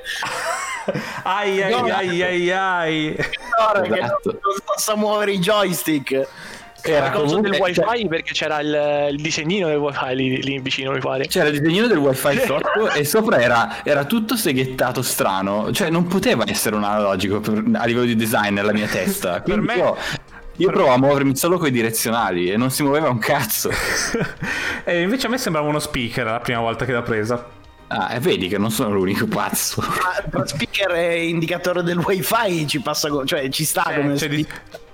[SPEAKER 2] ai ai no, ai ai ai.
[SPEAKER 4] Esatto. Che non, non possa muovere i joystick.
[SPEAKER 5] Era comunque del wifi cioè... perché c'era il, il, disegnino del wifi lì, lì vicino mi pare
[SPEAKER 3] c'era il disegnino del wifi sotto e sopra era, era, tutto seghettato strano cioè non poteva essere un analogico per, a livello di design nella mia testa
[SPEAKER 2] per me io
[SPEAKER 3] Io provo a muovermi solo con i direzionali e non si muoveva un cazzo.
[SPEAKER 2] e invece a me sembrava uno speaker la prima volta che l'ha presa.
[SPEAKER 3] Ah, e vedi che non sono l'unico pazzo.
[SPEAKER 4] Ma lo speaker è indicatore del wifi, ci passa, cioè ci sta
[SPEAKER 2] Eh,
[SPEAKER 4] come
[SPEAKER 2] c'è, di,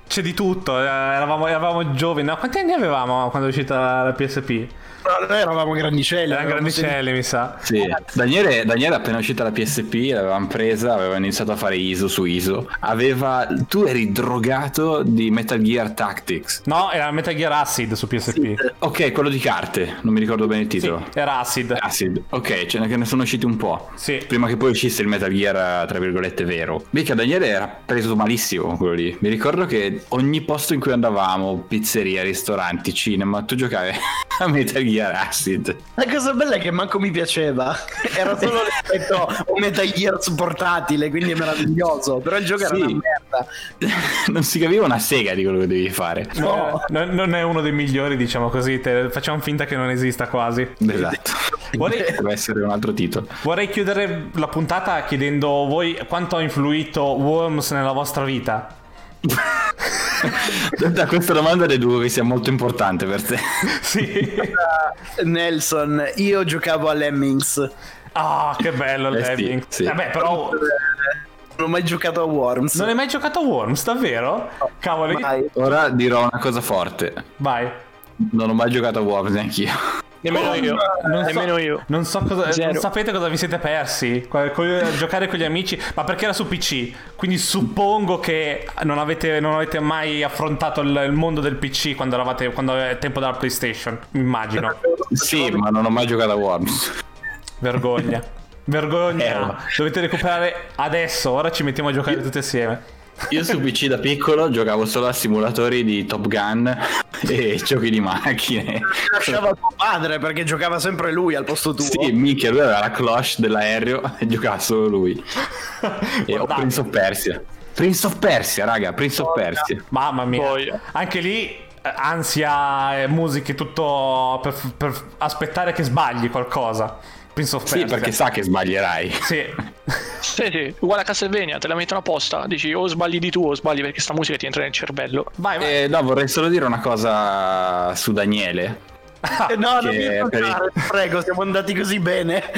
[SPEAKER 2] c'è di tutto, eh, eravamo, eravamo giovani. No, quanti anni avevamo quando è uscita la PSP?
[SPEAKER 4] No, noi eravamo grandicelli.
[SPEAKER 2] Erano
[SPEAKER 4] avevamo
[SPEAKER 2] grandicelli, mi sa.
[SPEAKER 3] Sì, Daniele, Daniele appena uscita la PSP, l'avevamo presa, aveva iniziato a fare ISO su ISO. Aveva. Tu eri drogato di Metal Gear Tactics.
[SPEAKER 2] No, era Metal Gear Acid su PSP.
[SPEAKER 3] Ok, quello di carte, non mi ricordo bene il
[SPEAKER 2] Sì,
[SPEAKER 3] titolo.
[SPEAKER 2] era Acid.
[SPEAKER 3] Acid, ok, ce ne ne sono usciti un po'.
[SPEAKER 2] Sì.
[SPEAKER 3] Prima che poi uscisse il Metal Gear, tra virgolette, vero. Mica Daniele era preso malissimo quello lì. Mi ricordo che ogni posto in cui andavamo, pizzeria, ristoranti, cinema, tu giocavi a Metal Gear Acid.
[SPEAKER 4] La cosa bella è che manco mi piaceva. Era solo rispetto a un Metal Gear portatile, quindi è meraviglioso. Però il gioco
[SPEAKER 3] Sì.
[SPEAKER 4] era una merda.
[SPEAKER 3] non si capiva una sega di quello che devi fare.
[SPEAKER 4] No.
[SPEAKER 2] Non- non è uno dei migliori, diciamo così. te- facciamo finta che non esista quasi.
[SPEAKER 3] Esatto.
[SPEAKER 2] Vorrei,
[SPEAKER 3] Deve essere un altro titolo.
[SPEAKER 2] vorrei chiudere la puntata chiedendo voi quanto ha influito Worms nella vostra vita.
[SPEAKER 3] Da questa domanda deduco che sia molto importante per te.
[SPEAKER 2] Sì.
[SPEAKER 4] Nelson, io giocavo a Lemmings.
[SPEAKER 2] Ah, che bello il
[SPEAKER 3] Eh sì,
[SPEAKER 2] Lemming.
[SPEAKER 3] sì.
[SPEAKER 2] Vabbè, però
[SPEAKER 4] Non ho mai giocato a Worms.
[SPEAKER 2] non hai mai giocato a Worms, davvero? Cavolo,
[SPEAKER 4] Mai.
[SPEAKER 3] Ora dirò una cosa forte.
[SPEAKER 2] vai.
[SPEAKER 3] Non ho mai giocato a Worms neanch'io.
[SPEAKER 5] Nemmeno io.
[SPEAKER 2] Non so-
[SPEAKER 5] Nemmeno io.
[SPEAKER 2] Non so cosa. Non sapete cosa vi siete persi. Giocare con gli amici. Ma perché era su PC. Quindi suppongo che non avete, non avete mai affrontato il, il mondo del PC quando eravate. Quando è tempo della PlayStation. Immagino.
[SPEAKER 3] Sì, ma non ho mai giocato a Worms.
[SPEAKER 2] Vergogna. Vergogna.
[SPEAKER 3] Eh,
[SPEAKER 2] Dovete recuperare adesso. Ora ci mettiamo a giocare tutti assieme.
[SPEAKER 3] Io su PC da piccolo giocavo solo a simulatori di Top Gun e giochi di macchine.
[SPEAKER 4] Lasciava tuo padre perché giocava sempre lui al posto tuo.
[SPEAKER 3] Sì, minchia, lui aveva la cloche dell'aereo e giocava solo lui. E ho. Prince of Persia. Prince of Persia, raga, Prince of Persia.
[SPEAKER 2] Mamma mia.
[SPEAKER 5] Poi-
[SPEAKER 2] Anche lì. eh, Ansia, e musiche, tutto per, per aspettare che sbagli qualcosa. Prince of
[SPEAKER 3] Sì,
[SPEAKER 2] Persia.
[SPEAKER 3] perché sa che sbaglierai.
[SPEAKER 2] Sì.
[SPEAKER 5] Sì, sì, uguale a Castlevania, te la mettono apposta. Dici o sbagli di tu o sbagli perché sta musica ti entra nel cervello.
[SPEAKER 2] Vai, vai.
[SPEAKER 3] Eh, no, vorrei solo dire una cosa su Daniele.
[SPEAKER 4] Eh, No, non mi
[SPEAKER 3] per
[SPEAKER 4] toccare, prego, siamo andati così bene.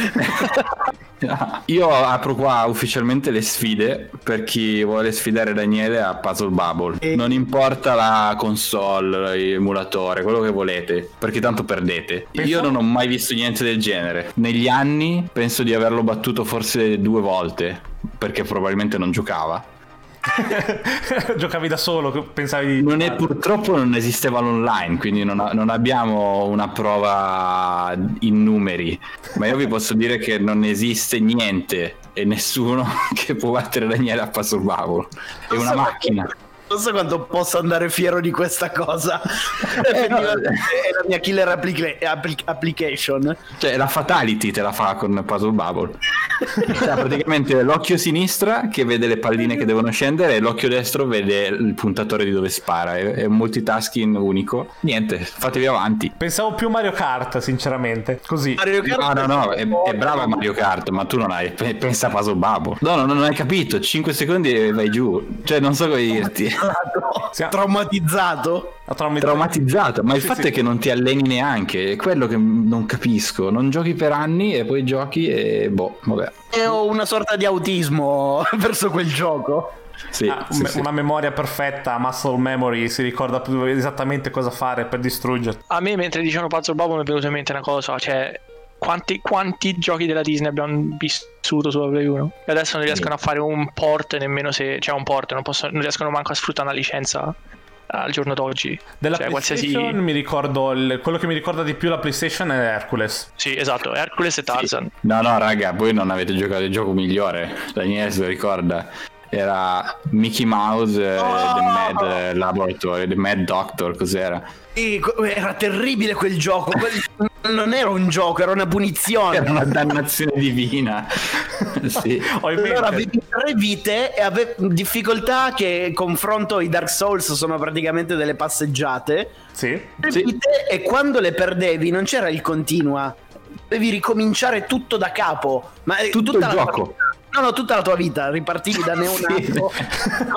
[SPEAKER 3] Io apro qua ufficialmente le sfide per chi vuole sfidare Daniele a Puzzle Bubble.
[SPEAKER 4] E-
[SPEAKER 3] Non importa la console, l'emulatore, quello che volete, perché tanto perdete. Io non ho mai visto niente del genere. Negli anni penso di averlo battuto forse due volte, perché probabilmente non giocava.
[SPEAKER 2] Giocavi da solo, pensavi di...
[SPEAKER 3] Non è, purtroppo non esisteva l'online, quindi non, ha- non abbiamo una prova in numeri. Ma io vi posso dire che non esiste niente e nessuno che può battere Daniele a Puzzle Bubble. È una macchina.
[SPEAKER 4] Non so quanto posso andare fiero di questa cosa.
[SPEAKER 3] Eh, no.
[SPEAKER 4] È la mia killer applica- appli- application.
[SPEAKER 3] Cioè, la fatality te la fa con Puzzle Bubble. Cioè, praticamente l'occhio sinistra che vede le palline che devono scendere e l'occhio destro vede il puntatore di dove spara. È, un multitasking unico. Niente, fatevi avanti.
[SPEAKER 2] Pensavo più Mario Kart, sinceramente. Così.
[SPEAKER 4] Mario Kart
[SPEAKER 3] No, no, no, è, è brava Mario Kart, ma tu non hai. pe- Pensa a Puzzle Bubble. No, no, non hai capito. 5 secondi e vai giù. Cioè, non so come dirti.
[SPEAKER 2] Siamo-
[SPEAKER 4] traumatizzato.
[SPEAKER 2] Traumi-
[SPEAKER 3] Traumatizzato, ma il
[SPEAKER 2] Sì,
[SPEAKER 3] fatto
[SPEAKER 2] sì.
[SPEAKER 3] è che non ti alleni neanche. È quello che non capisco. Non giochi per anni e poi giochi e boh, vabbè.
[SPEAKER 4] E ho una sorta di autismo verso quel gioco.
[SPEAKER 3] Sì,
[SPEAKER 2] Ah,
[SPEAKER 3] sì,
[SPEAKER 2] me-
[SPEAKER 3] sì.
[SPEAKER 2] Una memoria perfetta, muscle memory, si ricorda esattamente cosa fare per distruggerti.
[SPEAKER 5] A me mentre dicevano Puzzle Bubble mi è venuta in mente una cosa, cioè quanti, quanti giochi della Disney abbiamo vissuto sulla Play 1? E adesso non riescono a fare un port nemmeno se... cioè un port, non, possono- non riescono manco a sfruttare una licenza al giorno d'oggi.
[SPEAKER 2] Della
[SPEAKER 5] cioè
[SPEAKER 2] PlayStation
[SPEAKER 5] qualsiasi...
[SPEAKER 2] mi ricordo il- quello che mi ricorda di più la PlayStation è Hercules.
[SPEAKER 5] Sì, esatto, Hercules e Tarzan.
[SPEAKER 3] No, no, raga, voi non avete giocato il gioco migliore. Daniele se lo ricorda. Era Mickey Mouse e The Mad Laboratory, The Mad Doctor, cos'era?
[SPEAKER 4] E co- era terribile quel gioco. quel- non era un gioco, era una punizione.
[SPEAKER 3] Era una dannazione divina. sì.
[SPEAKER 4] Allora avevi tre vite e avevi difficoltà che confronto i Dark Souls sono praticamente delle passeggiate.
[SPEAKER 2] Sì.
[SPEAKER 4] Tre
[SPEAKER 3] Sì.
[SPEAKER 4] vite e quando le perdevi non c'era il continua. Devi ricominciare tutto da capo. Ma eh,
[SPEAKER 3] Tutto il
[SPEAKER 4] la
[SPEAKER 3] gioco.
[SPEAKER 4] No, no, tutta la tua vita, ripartivi da neonato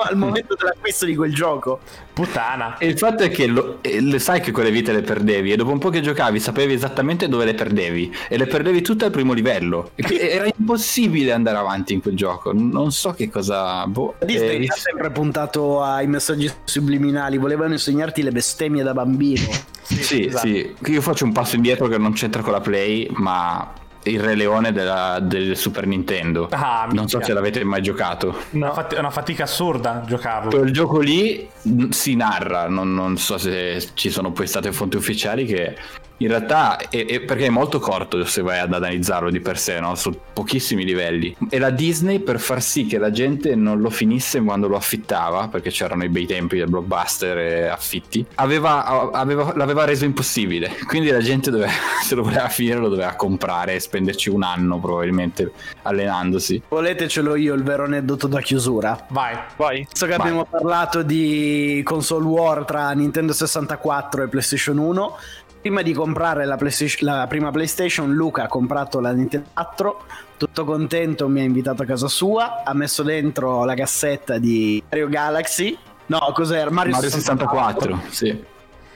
[SPEAKER 4] al momento dell'acquisto di quel gioco.
[SPEAKER 2] Puttana.
[SPEAKER 3] E il fatto è che lo, eh, le sai che quelle vite le perdevi e dopo un po' che giocavi sapevi esattamente dove le perdevi e le perdevi tutte al primo livello. E era impossibile andare avanti in quel gioco. Non so che cosa. Boh,
[SPEAKER 4] Disney
[SPEAKER 3] eh,
[SPEAKER 4] ha sempre puntato ai messaggi subliminali, volevano insegnarti le bestemmie da bambino.
[SPEAKER 3] Sì,
[SPEAKER 2] esatto.
[SPEAKER 3] sì, io faccio un passo indietro che non c'entra con la Play, ma il Re Leone della- del Super Nintendo.
[SPEAKER 2] Ah,
[SPEAKER 3] non so se l'avete mai giocato.
[SPEAKER 2] Una fat- è una fatica assurda giocarlo.
[SPEAKER 3] Quel gioco lì si narra, non, non so se ci sono poi state fonti ufficiali che in realtà è, è- perché è molto corto se vai ad analizzarlo di per sé, no? Su pochissimi livelli. E la Disney per far sì che la gente non lo finisse quando lo affittava, perché c'erano i bei tempi del blockbuster e affitti, aveva, aveva- l'aveva reso impossibile. Quindi la gente doveva, se lo voleva finire lo doveva comprare e spenderci un anno probabilmente allenandosi.
[SPEAKER 4] Volete ce l'ho io il vero aneddoto da chiusura.
[SPEAKER 2] Vai.
[SPEAKER 5] Vai.
[SPEAKER 4] Visto che
[SPEAKER 3] Vai.
[SPEAKER 4] abbiamo parlato di console war tra Nintendo 64 e PlayStation 1, prima di comprare la, la prima PlayStation, Luca ha comprato la Nintendo 4. Tutto contento, mi ha invitato a casa sua, ha messo dentro la cassetta di Mario Galaxy. No, cos'era? Mario,
[SPEAKER 3] Mario 64, sì.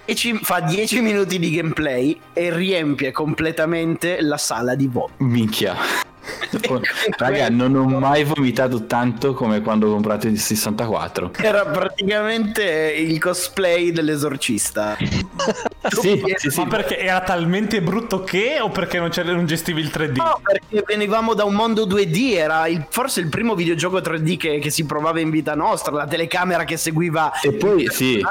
[SPEAKER 4] E ci fa 10 minuti di gameplay e riempie completamente la sala di voto.
[SPEAKER 3] Minchia. Raga, non ho mai vomitato tanto come quando ho comprato il 64.
[SPEAKER 4] Era praticamente il cosplay dell'esorcista.
[SPEAKER 3] Sì, sì, sì.
[SPEAKER 2] Ma perché era talmente brutto che o perché non, c'era- non gestivi il 3D?
[SPEAKER 4] No, perché venivamo da un mondo 2D, era il- forse il primo videogioco 3D che, che si provava in vita nostra, la telecamera che seguiva
[SPEAKER 3] E poi sì,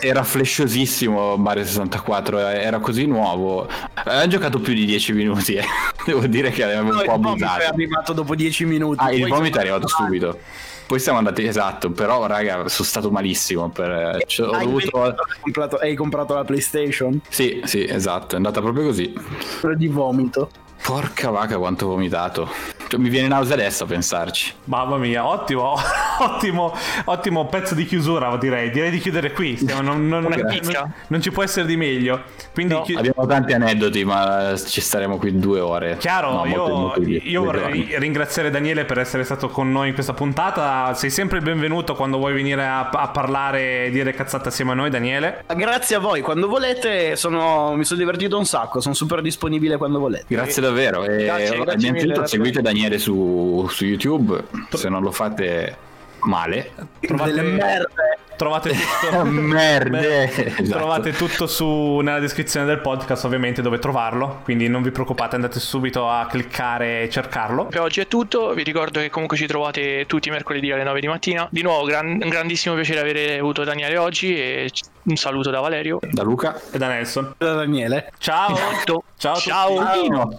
[SPEAKER 3] era flashosissimo Mario 64, era così nuovo. Aveva giocato più di 10 minuti, eh. devo dire che avevo
[SPEAKER 4] No,
[SPEAKER 3] un
[SPEAKER 4] il
[SPEAKER 3] po'
[SPEAKER 4] vomito è
[SPEAKER 3] abusato.
[SPEAKER 4] arrivato dopo 10 minuti.
[SPEAKER 3] Ah, il vomito è arrivato subito. Poi siamo andati, esatto, però raga, sono stato malissimo. Per... cioè, ho
[SPEAKER 4] Hai
[SPEAKER 3] dovuto...
[SPEAKER 4] hai comprato, hai comprato la PlayStation?
[SPEAKER 3] Sì, sì, esatto, è andata proprio così.
[SPEAKER 4] Quello di vomito.
[SPEAKER 3] Porca vacca quanto ho vomitato. Cioè, mi viene nausea adesso a pensarci.
[SPEAKER 2] Mamma mia, ottimo, ottimo, ottimo pezzo di chiusura, direi. Direi di chiudere qui. Stiamo- non, non- non- non ci può essere di meglio. Quindi,
[SPEAKER 5] No.
[SPEAKER 2] chi-
[SPEAKER 3] Abbiamo tanti aneddoti, ma ci staremo qui due ore.
[SPEAKER 2] chiaro,
[SPEAKER 3] No,
[SPEAKER 2] io,
[SPEAKER 3] molto- molto di-
[SPEAKER 2] io vorrei
[SPEAKER 3] giorni.
[SPEAKER 2] ringraziare Daniele per essere stato con noi in questa puntata. Sei sempre il benvenuto quando vuoi venire a, a parlare e dire cazzate assieme a noi, Daniele.
[SPEAKER 4] Grazie a voi, quando volete sono- mi sono divertito un sacco, sono super disponibile quando volete.
[SPEAKER 3] Grazie davvero. E
[SPEAKER 5] Grazie, grazie mille,
[SPEAKER 3] innanzitutto
[SPEAKER 5] grazie.
[SPEAKER 3] seguite Daniele su, su YouTube. Se non lo fate male.
[SPEAKER 2] Trovate-
[SPEAKER 4] Delle merde.
[SPEAKER 2] Trovate tutto.
[SPEAKER 3] Merde.
[SPEAKER 2] Beh,
[SPEAKER 3] Esatto.
[SPEAKER 2] Trovate tutto su, nella descrizione del podcast, ovviamente, dove trovarlo. Quindi non vi preoccupate, andate subito a cliccare e cercarlo.
[SPEAKER 5] Per oggi è tutto, vi ricordo che comunque ci trovate tutti i mercoledì alle 9 di mattina. Di nuovo, gran- un grandissimo piacere avere avuto Daniele oggi e un saluto da Valerio.
[SPEAKER 3] Da Luca.
[SPEAKER 2] E da Nelson.
[SPEAKER 4] Da Daniele.
[SPEAKER 2] Ciao.
[SPEAKER 5] Esatto.
[SPEAKER 2] Ciao.
[SPEAKER 5] Ciao.
[SPEAKER 3] Ciao.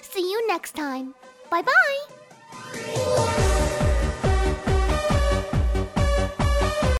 [SPEAKER 1] See you next time. Bye bye.